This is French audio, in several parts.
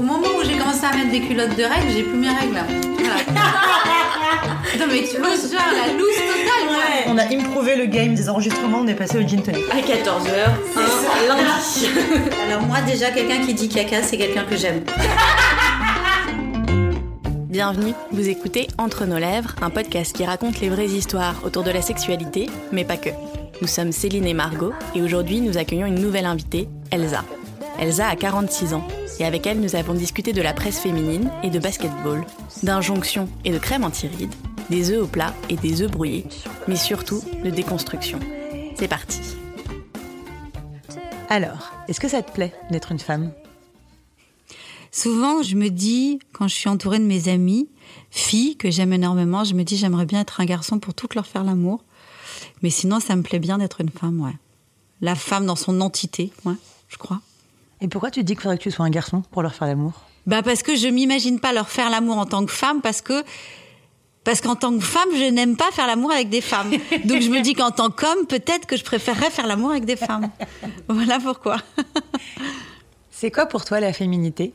Au moment où j'ai commencé à mettre des culottes de règles, j'ai plus mes règles. non mais tu vois, genre la loose totale. On a improuvé le game des enregistrements, on est passé au gin tonic. À 14h, lundi. Alors moi déjà, quelqu'un qui dit caca, c'est quelqu'un que j'aime. Bienvenue, vous écoutez Entre nos lèvres, un podcast qui raconte les vraies histoires autour de la sexualité, mais pas que. Nous sommes Céline et Margot, et aujourd'hui nous accueillons une nouvelle invitée, Elsa. Elsa a 46 ans, et avec elle nous avons discuté de la presse féminine et de basketball, d'injonction et de crème anti-rides, des œufs au plat et des œufs brouillés, mais surtout de déconstruction. C'est parti. Alors, est-ce que ça te plaît d'être une femme? Souvent, je me dis, quand je suis entourée de mes amis, filles que j'aime énormément, je me dis j'aimerais bien être un garçon pour toutes leur faire l'amour. Mais sinon, ça me plaît bien d'être une femme, ouais. La femme dans son entité, ouais, je crois. Et pourquoi tu dis qu'il faudrait que tu sois un garçon pour leur faire l'amour? Bah parce que je m'imagine pas leur faire l'amour en tant que femme parce que parce qu'en tant que femme, je n'aime pas faire l'amour avec des femmes. Donc je me dis qu'en tant qu'homme, peut-être que je préférerais faire l'amour avec des femmes. Voilà pourquoi. C'est quoi pour toi la féminité?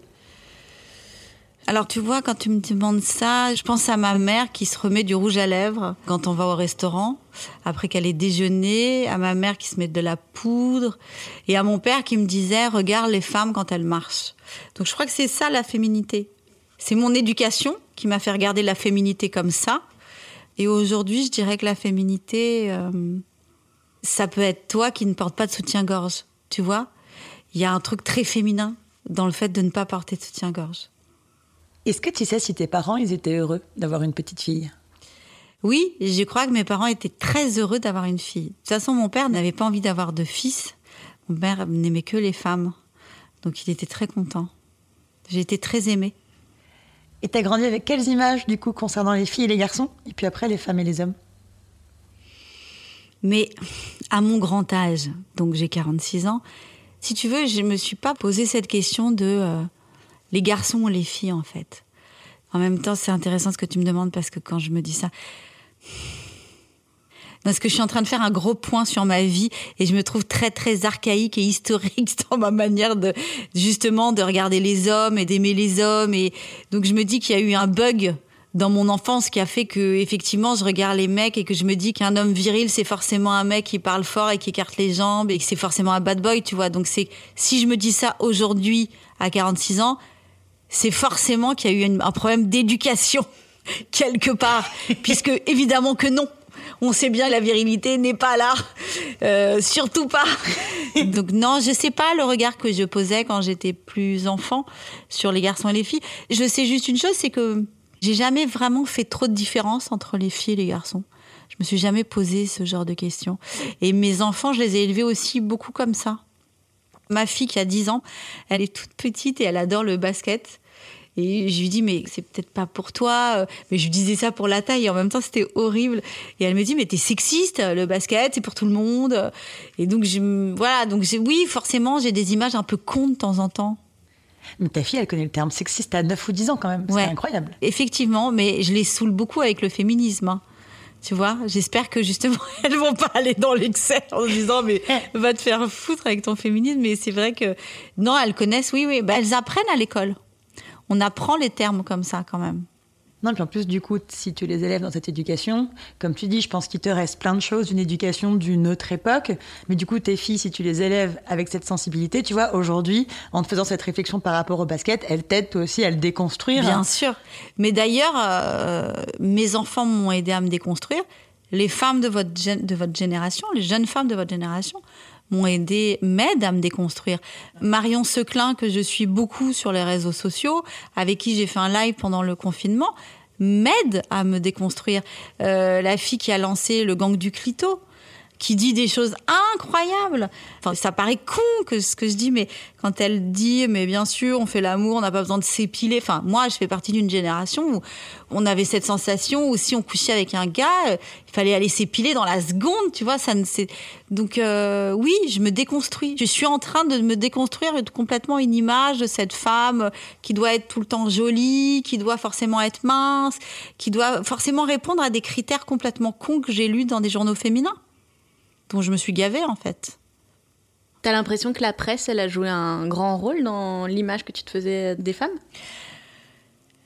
Alors tu vois, quand tu me demandes ça, je pense à ma mère qui se remet du rouge à lèvres quand on va au restaurant, après qu'elle ait déjeuné, à ma mère qui se met de la poudre, et à mon père qui me disait, regarde les femmes quand elles marchent. Donc je crois que c'est ça la féminité. C'est mon éducation qui m'a fait regarder la féminité comme ça. Et aujourd'hui, je dirais que la féminité, euh, ça peut être toi qui ne portes pas de soutien-gorge. Tu vois Il y a un truc très féminin dans le fait de ne pas porter de soutien-gorge. Est-ce que tu sais si tes parents, ils étaient heureux d'avoir une petite fille? Oui, je crois que mes parents étaient très heureux d'avoir une fille. De toute façon, mon père n'avait pas envie d'avoir de fils. Mon père n'aimait que les femmes. Donc il était très content. J'ai été très aimée. Et t'as grandi avec quelles images, du coup, concernant les filles et les garçons? Et puis après, les femmes et les hommes? Mais à mon grand âge, donc j'ai 46 ans, si tu veux, je ne me suis pas posé cette question de... Euh, les garçons ou les filles en fait. En même temps, c'est intéressant ce que tu me demandes parce que quand je me dis ça, parce que je suis en train de faire un gros point sur ma vie et je me trouve très très archaïque et historique dans ma manière de justement de regarder les hommes et d'aimer les hommes et donc je me dis qu'il y a eu un bug dans mon enfance qui a fait que effectivement je regarde les mecs et que je me dis qu'un homme viril c'est forcément un mec qui parle fort et qui écarte les jambes et que c'est forcément un bad boy tu vois donc c'est si je me dis ça aujourd'hui à 46 ans c'est forcément qu'il y a eu un problème d'éducation quelque part, puisque évidemment que non. On sait bien la virilité n'est pas là, euh, surtout pas. Donc non, je sais pas le regard que je posais quand j'étais plus enfant sur les garçons et les filles. Je sais juste une chose, c'est que j'ai jamais vraiment fait trop de différence entre les filles et les garçons. Je me suis jamais posé ce genre de questions. Et mes enfants, je les ai élevés aussi beaucoup comme ça. Ma fille qui a 10 ans, elle est toute petite et elle adore le basket. Et je lui dis, mais c'est peut-être pas pour toi. Euh, mais je lui disais ça pour la taille. Et en même temps, c'était horrible. Et elle me dit, mais t'es sexiste. Le basket, c'est pour tout le monde. Et donc, je, voilà. Donc, oui, forcément, j'ai des images un peu cons de temps en temps. Mais ta fille, elle connaît le terme sexiste à 9 ou 10 ans quand même. C'est incroyable. Effectivement, mais je les saoule beaucoup avec le féminisme. Hein. Tu vois, j'espère que justement elles vont pas aller dans l'excès en se disant mais va te faire foutre avec ton féminisme. Mais c'est vrai que non, elles connaissent, oui, oui, bah, elles apprennent à l'école on apprend les termes comme ça quand même. Non, puis en plus, du coup, si tu les élèves dans cette éducation, comme tu dis, je pense qu'il te reste plein de choses d'une éducation d'une autre époque. Mais du coup, tes filles, si tu les élèves avec cette sensibilité, tu vois, aujourd'hui, en te faisant cette réflexion par rapport au basket, elles t'aident toi aussi à le déconstruire. Bien sûr. Mais d'ailleurs, euh, mes enfants m'ont aidé à me déconstruire. Les femmes de votre, de votre génération, les jeunes femmes de votre génération, m'ont aidé, m'aident à me déconstruire. Marion Seclin, que je suis beaucoup sur les réseaux sociaux, avec qui j'ai fait un live pendant le confinement, m'aide à me déconstruire. Euh, la fille qui a lancé le gang du clito, qui dit des choses incroyables. Enfin, ça paraît con que ce que je dis, mais quand elle dit, mais bien sûr, on fait l'amour, on n'a pas besoin de s'épiler. Enfin, moi, je fais partie d'une génération où on avait cette sensation où si on couchait avec un gars, il fallait aller s'épiler dans la seconde, tu vois. Ça ne, Donc, euh, oui, je me déconstruis. Je suis en train de me déconstruire complètement une image de cette femme qui doit être tout le temps jolie, qui doit forcément être mince, qui doit forcément répondre à des critères complètement cons que j'ai lus dans des journaux féminins dont je me suis gavée en fait. T'as l'impression que la presse, elle a joué un grand rôle dans l'image que tu te faisais des femmes?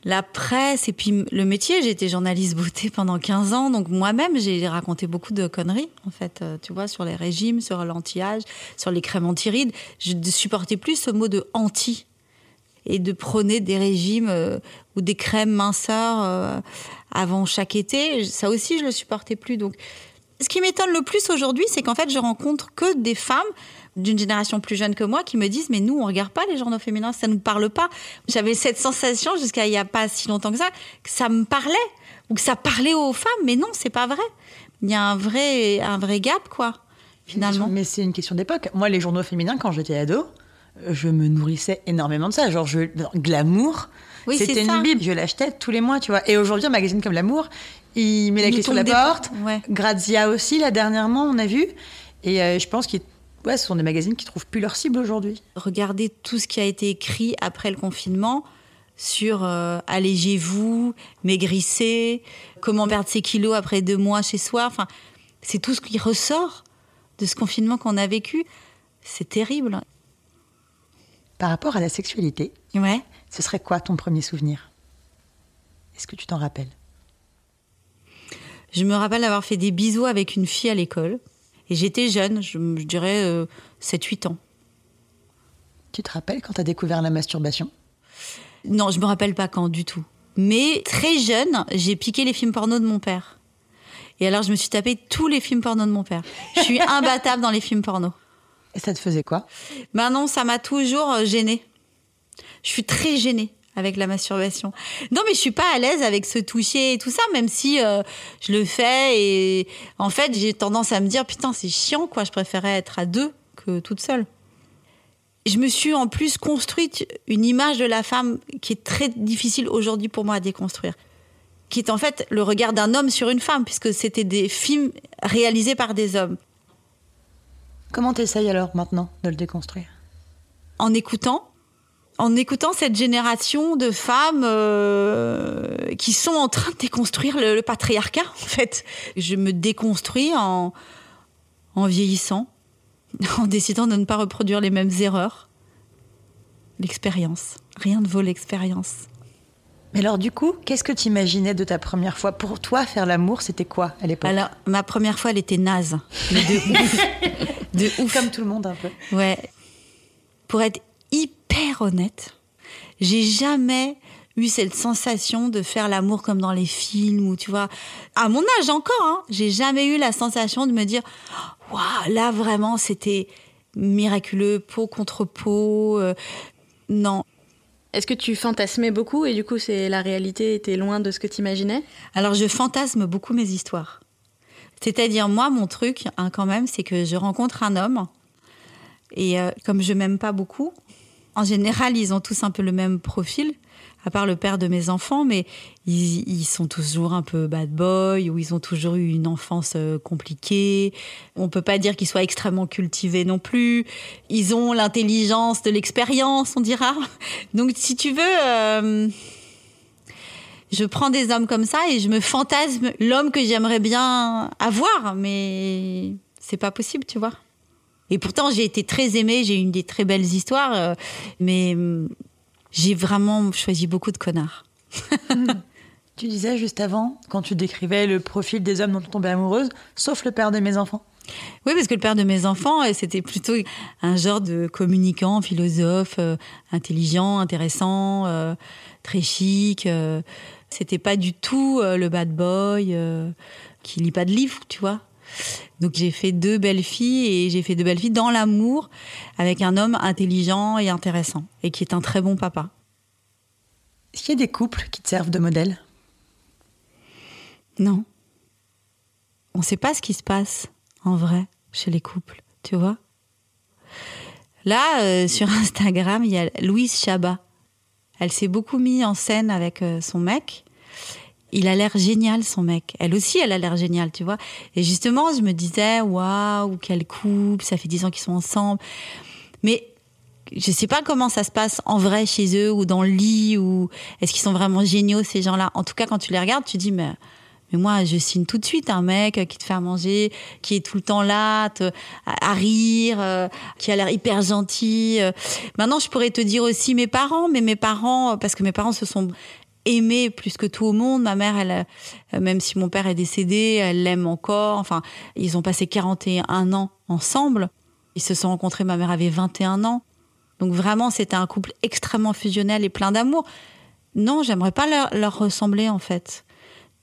La presse et puis le métier. J'ai été journaliste beauté pendant 15 ans, donc moi-même j'ai raconté beaucoup de conneries en fait, euh, tu vois, sur les régimes, sur l'anti-âge, sur les crèmes anti-rides. Je ne supportais plus ce mot de anti et de prôner des régimes euh, ou des crèmes minceurs euh, avant chaque été. Ça aussi je le supportais plus. Donc, ce qui m'étonne le plus aujourd'hui, c'est qu'en fait je rencontre que des femmes d'une génération plus jeune que moi qui me disent mais nous on regarde pas les journaux féminins, ça nous parle pas. J'avais cette sensation jusqu'à il y a pas si longtemps que ça que ça me parlait ou que ça parlait aux femmes, mais non c'est pas vrai. Il y a un vrai un vrai gap quoi finalement. Mais c'est une question d'époque. Moi les journaux féminins quand j'étais ado, je me nourrissais énormément de ça, genre je glamour. Oui, c'était une bible, je l'achetais tous les mois, tu vois. Et aujourd'hui, un magazine comme L'amour, il met la clé sur la porte. Grazia aussi, là, dernièrement, on a vu. Et euh, je pense qu'il ouais, ce sont des magazines qui trouvent plus leur cible aujourd'hui. Regardez tout ce qui a été écrit après le confinement sur euh, allégez-vous, maigrissez, comment perdre ses kilos après deux mois chez soi. Enfin, c'est tout ce qui ressort de ce confinement qu'on a vécu. C'est terrible. Par rapport à la sexualité, ouais. ce serait quoi ton premier souvenir? Est-ce que tu t'en rappelles? Je me rappelle avoir fait des bisous avec une fille à l'école. Et j'étais jeune, je, dirais 7-8 euh, ans. Tu te rappelles quand tu as découvert la masturbation? Non, je me rappelle pas quand du tout. Mais très jeune, j'ai piqué les films porno de mon père. Et alors, je me suis tapé tous les films porno de mon père. Je suis imbattable dans les films porno. Et ça te faisait quoi? Ben non, ça m'a toujours euh, gênée. Je suis très gênée avec la masturbation. Non, mais je suis pas à l'aise avec ce toucher et tout ça, même si euh, je le fais. Et en fait, j'ai tendance à me dire putain, c'est chiant, quoi. Je préférais être à deux que toute seule. Je me suis en plus construite une image de la femme qui est très difficile aujourd'hui pour moi à déconstruire, qui est en fait le regard d'un homme sur une femme, puisque c'était des films réalisés par des hommes. Comment t'essayes alors maintenant de le déconstruire? En écoutant, en écoutant cette génération de femmes euh, qui sont en train de déconstruire le, patriarcat, en fait. Je me déconstruis en, en vieillissant, en décidant de ne pas reproduire les mêmes erreurs. L'expérience. Rien ne vaut l'expérience. Mais alors du coup, qu'est-ce que tu imaginais de ta première fois? Pour toi, faire l'amour, c'était quoi à l'époque? Alors, ma première fois, elle était naze. de ouf. de ouf. Comme tout le monde un peu. Ouais. Pour être hyper honnête, j'ai jamais eu cette sensation de faire l'amour comme dans les films ou tu vois à mon âge encore hein, j'ai jamais eu la sensation de me dire waouh là vraiment c'était miraculeux peau contre peau euh, non est-ce que tu fantasmais beaucoup et du coup c'est la réalité était loin de ce que tu imaginais alors je fantasme beaucoup mes histoires. C'est-à-dire moi mon truc hein, quand même c'est que je rencontre un homme et euh, comme je m'aime pas beaucoup en général, ils ont tous un peu le même profil, à part le père de mes enfants, mais ils, sont toujours un peu bad boy ou ils ont toujours eu une enfance euh, compliquée. On peut pas dire qu'ils soient extrêmement cultivés non plus. Ils ont l'intelligence de l'expérience, on dira. Donc, si tu veux. Euh, je prends des hommes comme ça et je me fantasme l'homme que j'aimerais bien avoir, mais c'est pas possible, tu vois. Et pourtant, j'ai été très aimée, j'ai eu une des très belles histoires, euh, mais hum, j'ai vraiment choisi beaucoup de connards. tu disais juste avant, quand tu décrivais le profil des hommes dont tu tombais amoureuse, sauf le père de mes enfants. Oui, parce que le père de mes enfants, euh, c'était plutôt un genre de communicant, philosophe, euh, intelligent, intéressant, très chic. c'était pas du tout le bad boy qui lit pas de livres, tu vois. Donc j'ai fait deux belles filles et j'ai fait deux belles filles dans l'amour avec un homme intelligent et intéressant et qui est un très bon papa. Est-ce qu'il y a des couples qui te servent de modèle? Non. On ne sait pas ce qui se passe en vrai chez les couples, tu vois? Là, euh, sur Instagram, il y a Louise Chabat. Elle s'est beaucoup mise en scène avec euh, son mec il a l'air génial son mec. Elle aussi, elle a l'air géniale, tu vois. Et justement, je me disais, waouh, quel couple, ça fait dix ans qu'ils sont ensemble. Mais je sais pas comment ça se passe en vrai chez eux ou dans le lit ou est-ce qu'ils sont vraiment géniaux ces gens-là. En tout cas, quand tu les regardes, tu dis mais Mais moi, je signe tout de suite un mec qui te fait à manger, qui est tout le temps là, à, rire, euh, qui a l'air hyper gentil. Euh. Maintenant, je pourrais te dire aussi mes parents, mais mes parents, parce que mes parents se sont aimés plus que tout au monde. Ma mère, elle, euh, même si mon père est décédé, elle l'aime encore. Enfin, ils ont passé 41 ans ensemble. Ils se sont rencontrés, ma mère avait 21 ans. Donc vraiment, c'était un couple extrêmement fusionnel et plein d'amour. Non, j'aimerais pas leur, leur ressembler en fait.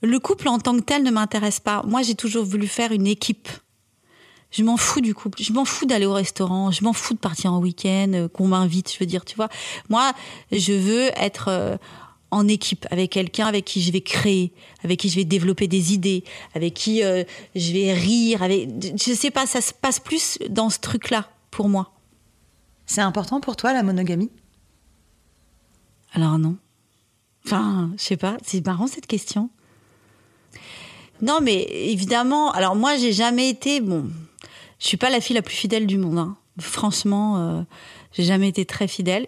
Le couple en tant que tel ne m'intéresse pas. Moi, j'ai toujours voulu faire une équipe. Je m'en fous du couple. Je m'en fous d'aller au restaurant. Je m'en fous de partir en week-end, euh, qu'on m'invite, je veux dire, tu vois. Moi, je veux être euh, en équipe avec quelqu'un avec qui je vais créer, avec qui je vais développer des idées, avec qui euh, je vais rire. Avec... Je sais pas, ça se passe plus dans ce truc-là pour moi. C'est important pour toi la monogamie? Alors non. Enfin, je sais pas, c'est marrant cette question. Non, mais évidemment, alors moi, j'ai jamais été, bon, je suis pas la fille la plus fidèle du monde. Hein. Franchement, euh, j'ai jamais été très fidèle.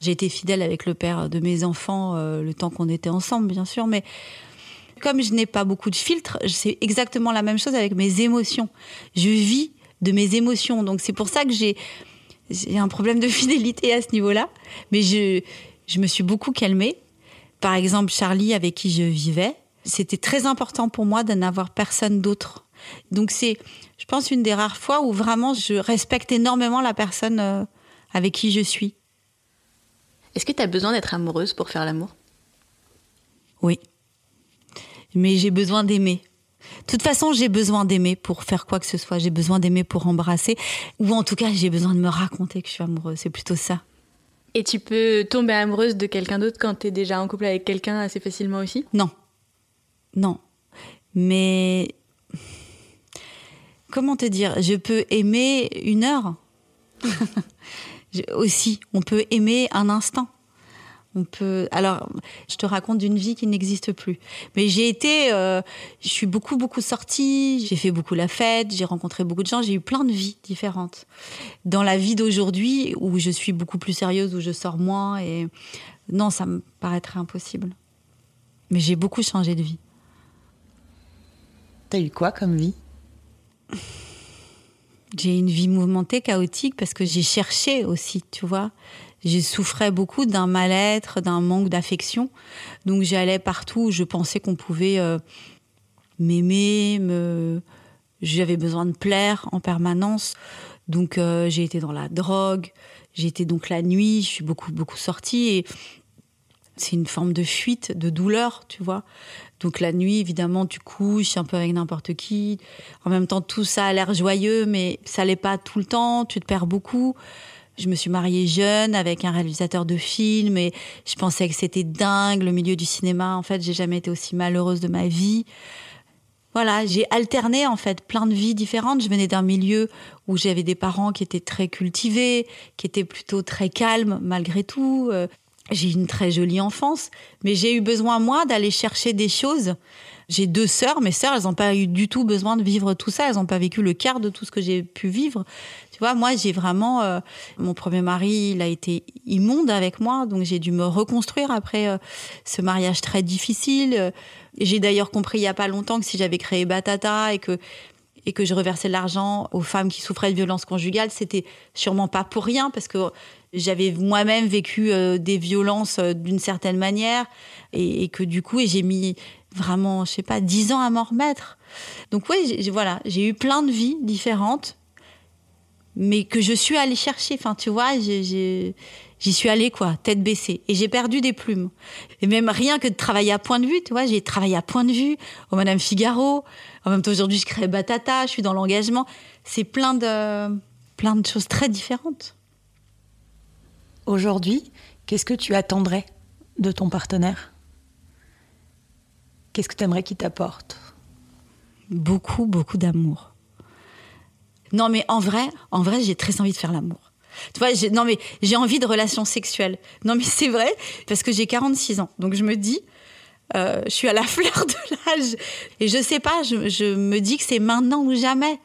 J'ai été fidèle avec le père de mes enfants euh, le temps qu'on était ensemble, bien sûr, mais comme je n'ai pas beaucoup de filtres, c'est exactement la même chose avec mes émotions. Je vis de mes émotions, donc c'est pour ça que j'ai un problème de fidélité à ce niveau-là. Mais je je me suis beaucoup calmée. Par exemple, Charlie, avec qui je vivais, c'était très important pour moi de n'avoir personne d'autre. Donc c'est, je pense, une des rares fois où vraiment je respecte énormément la personne euh, avec qui je suis. Est-ce que tu as besoin d'être amoureuse pour faire l'amour? Oui. Mais j'ai besoin d'aimer. De toute façon, j'ai besoin d'aimer pour faire quoi que ce soit. J'ai besoin d'aimer pour embrasser. Ou en tout cas, j'ai besoin de me raconter que je suis amoureuse. C'est plutôt ça. Et tu peux tomber amoureuse de quelqu'un d'autre quand tu es déjà en couple avec quelqu'un assez facilement aussi? Non. Non. Mais comment te dire? Je peux aimer une heure? aussi, on peut aimer un instant. On peut. Alors, je te raconte d'une vie qui n'existe plus. Mais j'ai été, euh, je suis beaucoup beaucoup sortie. J'ai fait beaucoup la fête. J'ai rencontré beaucoup de gens. J'ai eu plein de vies différentes. Dans la vie d'aujourd'hui, où je suis beaucoup plus sérieuse, où je sors moins, et non, ça me paraîtrait impossible. Mais j'ai beaucoup changé de vie. T'as eu quoi comme vie? J'ai une vie mouvementée, chaotique, parce que j'ai cherché aussi, tu vois. J'ai souffrais beaucoup d'un mal-être, d'un manque d'affection. Donc j'allais partout où je pensais qu'on pouvait euh, m'aimer, me... j'avais besoin de plaire en permanence. Donc euh, j'ai été dans la drogue, j'ai été donc la nuit, je suis beaucoup beaucoup sortie c'est une forme de fuite, de douleur, tu vois. Donc la nuit, évidemment, tu couches un peu avec n'importe qui. En même temps, tout ça a l'air joyeux, mais ça l'est pas tout le temps. Tu te perds beaucoup. Je me suis mariée jeune avec un réalisateur de films et je pensais que c'était dingue le milieu du cinéma. En fait, j'ai jamais été aussi malheureuse de ma vie. Voilà, j'ai alterné en fait plein de vies différentes. Je venais d'un milieu où j'avais des parents qui étaient très cultivés, qui étaient plutôt très calmes malgré tout. J'ai une très jolie enfance, mais j'ai eu besoin, moi, d'aller chercher des choses. J'ai deux sœurs, mes sœurs, elles n'ont pas eu du tout besoin de vivre tout ça, elles n'ont pas vécu le quart de tout ce que j'ai pu vivre. Tu vois, moi, j'ai vraiment... Euh, mon premier mari, il a été immonde avec moi, donc j'ai dû me reconstruire après euh, ce mariage très difficile. J'ai d'ailleurs compris il y a pas longtemps que si j'avais créé Batata et que et que je reversais l'argent aux femmes qui souffraient de violences conjugales, c'était sûrement pas pour rien parce que j'avais moi-même vécu euh, des violences euh, d'une certaine manière et, que du coup, j'ai mis vraiment, je sais pas, dix ans à m'en remettre. Donc oui, voilà, j'ai eu plein de vies différentes, mais que je suis allée chercher. Enfin, tu vois, j'y suis allée quoi, tête baissée, et j'ai perdu des plumes. Et même rien que de travailler à point de vue, tu vois, j'ai travaillé à point de vue au Madame Figaro. En même temps, aujourd'hui, je crée Batata, je suis dans l'engagement. C'est plein de plein de choses très différentes. Aujourd'hui, qu'est-ce que tu attendrais de ton partenaire? Qu'est-ce que tu aimerais qu'il t'apporte? Beaucoup, beaucoup d'amour. Non, mais en vrai, en vrai, j'ai très envie de faire l'amour. Tu vois, non, mais j'ai envie de relations sexuelles. Non, mais c'est vrai, parce que j'ai 46 ans. Donc je me dis, euh, je suis à la fleur de l'âge. Et je sais pas, je, je me dis que c'est maintenant ou jamais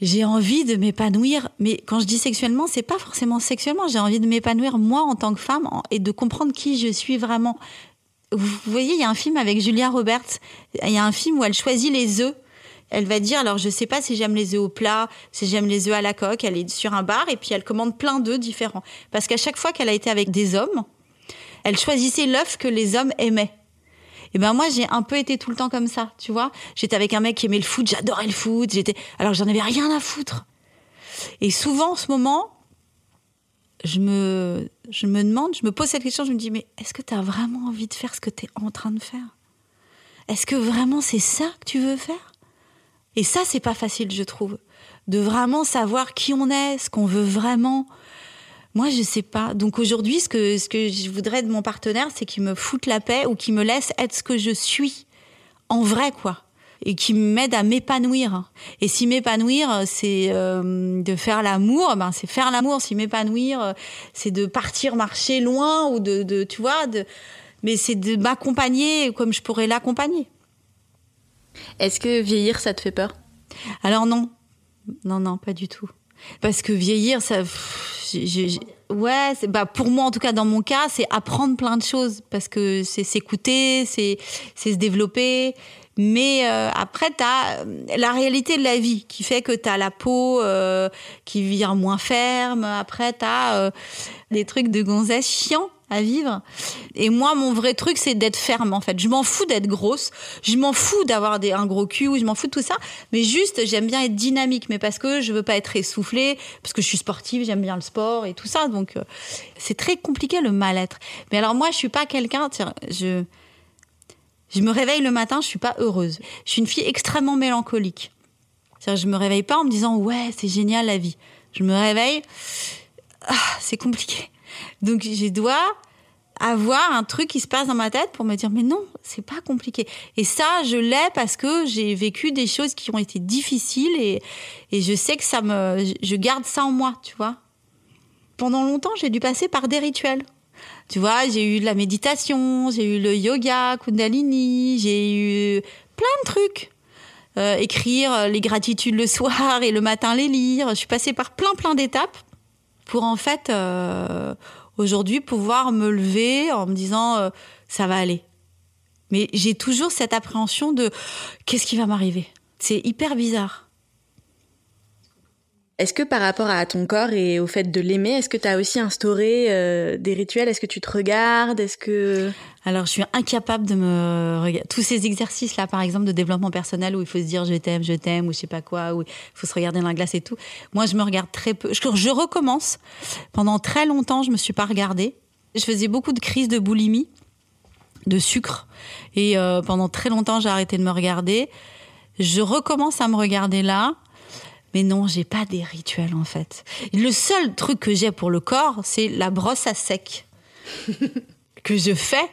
j'ai envie de m'épanouir. Mais quand je dis sexuellement, c'est pas forcément sexuellement. J'ai envie de m'épanouir moi en tant que femme et de comprendre qui je suis vraiment. Vous voyez, il y a un film avec Julia Roberts. Il y a un film où elle choisit les œufs. Elle va dire, alors je sais pas si j'aime les œufs au plat, si j'aime les œufs à la coque. Elle est sur un bar et puis elle commande plein d'œufs différents. Parce qu'à chaque fois qu'elle a été avec des hommes, elle choisissait l'œuf que les hommes aimaient. Et ben moi j'ai un peu été tout le temps comme ça, tu vois. J'étais avec un mec qui aimait le foot, j'adorais le foot, j'étais alors j'en avais rien à foutre. Et souvent en ce moment, je me je me demande, je me pose cette question, je me dis mais est-ce que tu as vraiment envie de faire ce que tu es en train de faire? Est-ce que vraiment c'est ça que tu veux faire? Et ça c'est pas facile, je trouve, de vraiment savoir qui on est, ce qu'on veut vraiment. Moi, je sais pas. Donc aujourd'hui, ce que, je voudrais de mon partenaire, c'est qu'il me foute la paix ou qu'il me laisse être ce que je suis. En vrai, quoi. Et qui m'aide à m'épanouir. Et si m'épanouir, c'est euh, de faire l'amour, ben c'est faire l'amour. Si m'épanouir, c'est de partir marcher loin ou de, de tu vois, de, mais c'est de m'accompagner comme je pourrais l'accompagner. Est-ce que vieillir, ça te fait peur? Alors non, non, non, pas du tout. Parce que vieillir, ça, ouais, bah pour moi en tout cas dans mon cas, c'est apprendre plein de choses parce que c'est s'écouter, c'est c'est se développer. Mais euh, après, tu as la réalité de la vie qui fait que tu as la peau euh, qui vient moins ferme. Après, tu as euh, des trucs de gonzesse chiants à vivre. Et moi, mon vrai truc, c'est d'être ferme, en fait. Je m'en fous d'être grosse. Je m'en fous d'avoir un gros cul je m'en fous de tout ça. Mais juste, j'aime bien être dynamique. Mais parce que je veux pas être essoufflée, parce que je suis sportive, j'aime bien le sport et tout ça. Donc, euh, c'est très compliqué le mal-être. Mais alors, moi, je suis pas quelqu'un, je, je me réveille le matin, je suis pas heureuse. Je suis une fille extrêmement mélancolique. je me réveille pas en me disant, ouais, c'est génial la vie. Je me réveille, ah, c'est compliqué donc je dois avoir un truc qui se passe dans ma tête pour me dire mais non, c'est pas compliqué. Et ça, je l'ai parce que j'ai vécu des choses qui ont été difficiles et, et je sais que ça me, je garde ça en moi, tu vois. Pendant longtemps, j'ai dû passer par des rituels. Tu vois, j'ai eu de la méditation, j'ai eu le yoga, Kundalini, j'ai eu plein de trucs. Euh, écrire les gratitudes le soir et le matin les lire. Je suis passée par plein plein d'étapes pour en fait euh, aujourd'hui pouvoir me lever en me disant euh, ça va aller. Mais j'ai toujours cette appréhension de qu'est-ce qui va m'arriver? C'est hyper bizarre. Est-ce que par rapport à ton corps et au fait de l'aimer, est-ce que tu as aussi instauré euh, des rituels? Est-ce que tu te regardes? Est-ce que Alors, je suis incapable de me regarder. Tous ces exercices-là, par exemple, de développement personnel où il faut se dire je t'aime, je t'aime, ou je sais pas quoi, où il faut se regarder dans la glace et tout. Moi, je me regarde très peu. Je, je recommence. Pendant très longtemps, je me suis pas regardée. Je faisais beaucoup de crises de boulimie, de sucre. Et euh, pendant très longtemps, j'ai arrêté de me regarder. Je recommence à me regarder là. Mais non, j'ai pas des rituels en fait. Le seul truc que j'ai pour le corps, c'est la brosse à sec que je fais,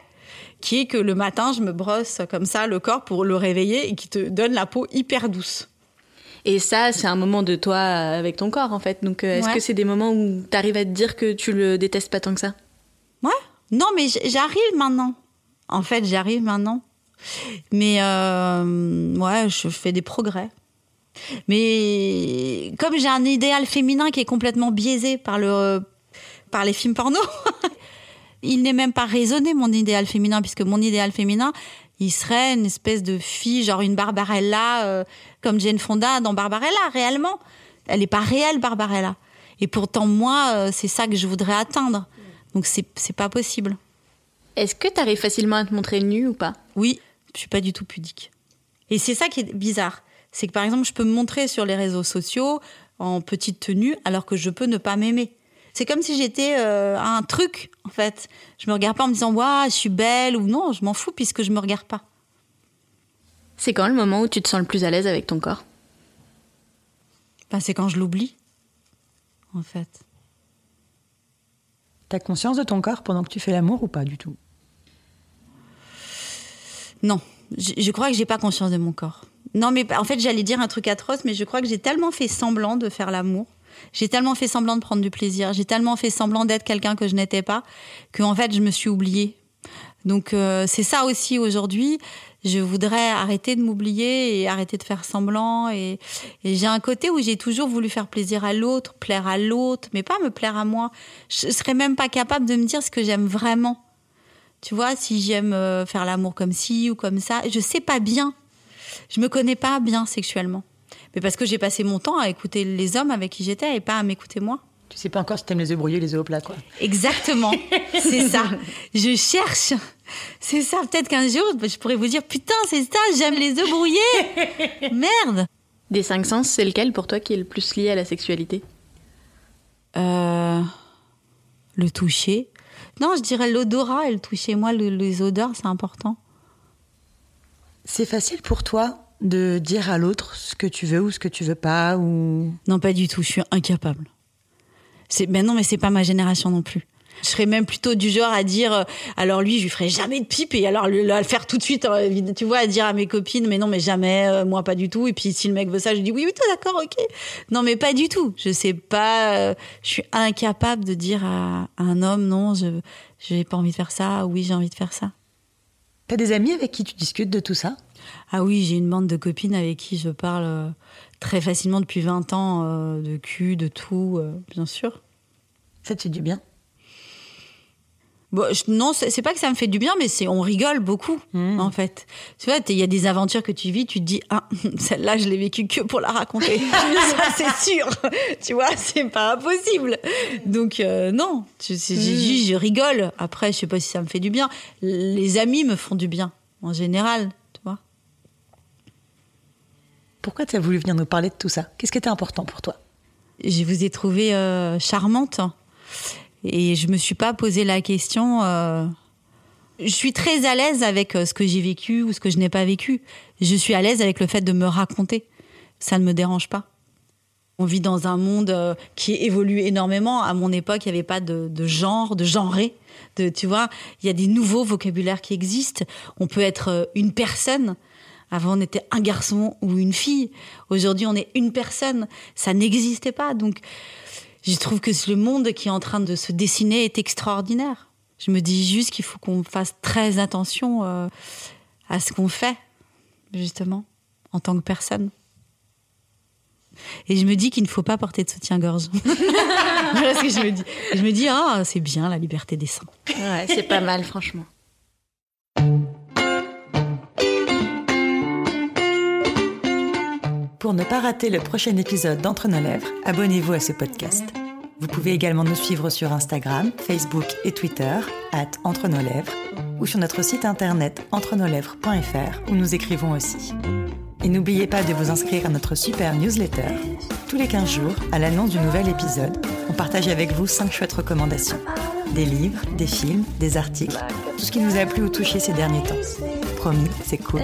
qui est que le matin, je me brosse comme ça le corps pour le réveiller et qui te donne la peau hyper douce. Et ça, c'est un moment de toi avec ton corps en fait. Donc, euh, est-ce que c'est des moments où tu arrives à te dire que tu le détestes pas tant que ça? Ouais. Non, mais j'arrive maintenant. En fait, j'arrive maintenant. Mais euh, ouais, je fais des progrès. Mais comme j'ai un idéal féminin qui est complètement biaisé par le par les films porno, il n'est même pas raisonné mon idéal féminin puisque mon idéal féminin, il serait une espèce de fille genre une Barbarella euh, comme Jane Fonda dans Barbarella réellement. Elle n'est pas réelle Barbarella. Et pourtant moi, euh, c'est ça que je voudrais atteindre. Donc c'est c'est pas possible. Est-ce que tu arrives facilement à te montrer nue ou pas? Oui, je suis pas du tout pudique. Et c'est ça qui est bizarre c'est que par exemple, je peux me montrer sur les réseaux sociaux en petite tenue alors que je peux ne pas m'aimer. C'est comme si j'étais euh, un truc, en fait. Je me regarde pas en me disant, waouh, je suis belle ou non, je m'en fous puisque je me regarde pas. C'est quand le moment où tu te sens le plus à l'aise avec ton corps? Ben, C'est quand je l'oublie, en fait. T'as conscience de ton corps pendant que tu fais l'amour ou pas du tout? Non, je, je crois que j'ai pas conscience de mon corps. Non, mais en fait, j'allais dire un truc atroce, mais je crois que j'ai tellement fait semblant de faire l'amour. J'ai tellement fait semblant de prendre du plaisir. J'ai tellement fait semblant d'être quelqu'un que je n'étais pas, que en fait, je me suis oubliée. Donc, euh, c'est ça aussi aujourd'hui. Je voudrais arrêter de m'oublier et arrêter de faire semblant. Et, j'ai un côté où j'ai toujours voulu faire plaisir à l'autre, plaire à l'autre, mais pas me plaire à moi. Je serais même pas capable de me dire ce que j'aime vraiment. Tu vois, si j'aime euh, faire l'amour comme ci ou comme ça, je sais pas bien. Je me connais pas bien sexuellement. Mais parce que j'ai passé mon temps à écouter les hommes avec qui j'étais et pas à m'écouter moi. Tu sais pas encore si t'aimes les œufs brouillés, les œufs au plat, quoi. Exactement, c'est ça. Je cherche. C'est ça, peut-être qu'un jour, je pourrais vous dire, putain, c'est ça, j'aime les œufs brouillés. Merde. Des cinq sens, c'est lequel pour toi qui est le plus lié à la sexualité? Euh, le toucher. Non, je dirais l'odorat et le toucher. Moi, le- les odeurs, c'est important. C'est facile pour toi de dire à l'autre ce que tu veux ou ce que tu veux pas ou? Non, pas du tout. Je suis incapable. C'est, ben non, mais c'est pas ma génération non plus. Je serais même plutôt du genre à dire, euh, alors lui, je lui ferais jamais de pipe et alors le, le faire tout de suite, euh, tu vois, à dire à mes copines, mais non, mais jamais, euh, moi pas du tout. Et puis si le mec veut ça, je dis oui, oui, d'accord, ok. Non, mais pas du tout. Je sais pas, je suis incapable de dire à, à un homme, non, je, j'ai pas envie de faire ça, oui, j'ai envie de faire ça. T'as des amis avec qui tu discutes de tout ça? Ah oui, j'ai une bande de copines avec qui je parle euh, très facilement depuis 20 ans, euh, de cul, de tout, euh, bien sûr. Ça te fait du bien? Bon, je- non, c'est pas que ça me fait du bien, mais c'est on rigole beaucoup en fait. Tu vois, il y a des aventures que tu vis, tu te dis ah celle-là je l'ai vécue que pour la raconter. ça c'est sûr. tu vois, c'est pas impossible. Donc euh, non, j'ai juste- je rigole. Après, je sais pas si ça me fait du bien. Les amis me font du bien en général, tu vois. Pourquoi tu as voulu venir nous parler de tout ça? Qu'est-ce qui était important pour toi? Je vous ai trouvée euh, charmante et je me suis pas posé la question. euh, Je suis très à l'aise avec euh, ce que j'ai vécu ou ce que je n'ai pas vécu. Je suis à l'aise avec le fait de me raconter. Ça ne me dérange pas. On vit dans un monde euh, qui évolue énormément. À mon époque, il n'y avait pas de, genre, de genré. De, tu vois, il y a des nouveaux vocabulaires qui existent. On peut être une personne. Avant, on était un garçon ou une fille. Aujourd'hui, on est une personne. Ça n'existait pas. Donc, je trouve que le monde qui est en train de se dessiner est extraordinaire. Je me dis juste qu'il faut qu'on fasse très attention euh, à ce qu'on fait, justement, en tant que personne. Et je me dis qu'il ne faut pas porter de soutien-gorge. voilà ce que je me dis. Je me dis, ah, c'est bien la liberté des seins. C'est pas mal, franchement. Pour ne pas rater le prochain épisode d'Entre nos lèvres, abonnez-vous à ce podcast. Vous pouvez également nous suivre sur Instagram, Facebook et Twitter, at Entre nos lèvres, ou sur notre site internet entrenoslèvres.fr où nous écrivons aussi. Et n'oubliez pas de vous inscrire à notre super newsletter. Tous les 15 jours, à l'annonce du nouvel épisode, on partage avec vous 5 chouettes recommandations. Des livres, des films, des articles, tout ce qui nous a plu ou touché ces derniers temps. Promis, c'est cool.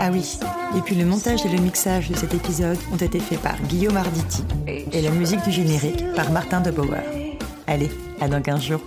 Ah oui, et puis le montage et le mixage de cet épisode ont été faits par Guillaume Arditi et la musique du générique par Martin de Bauer. Allez, à dans 15 jours.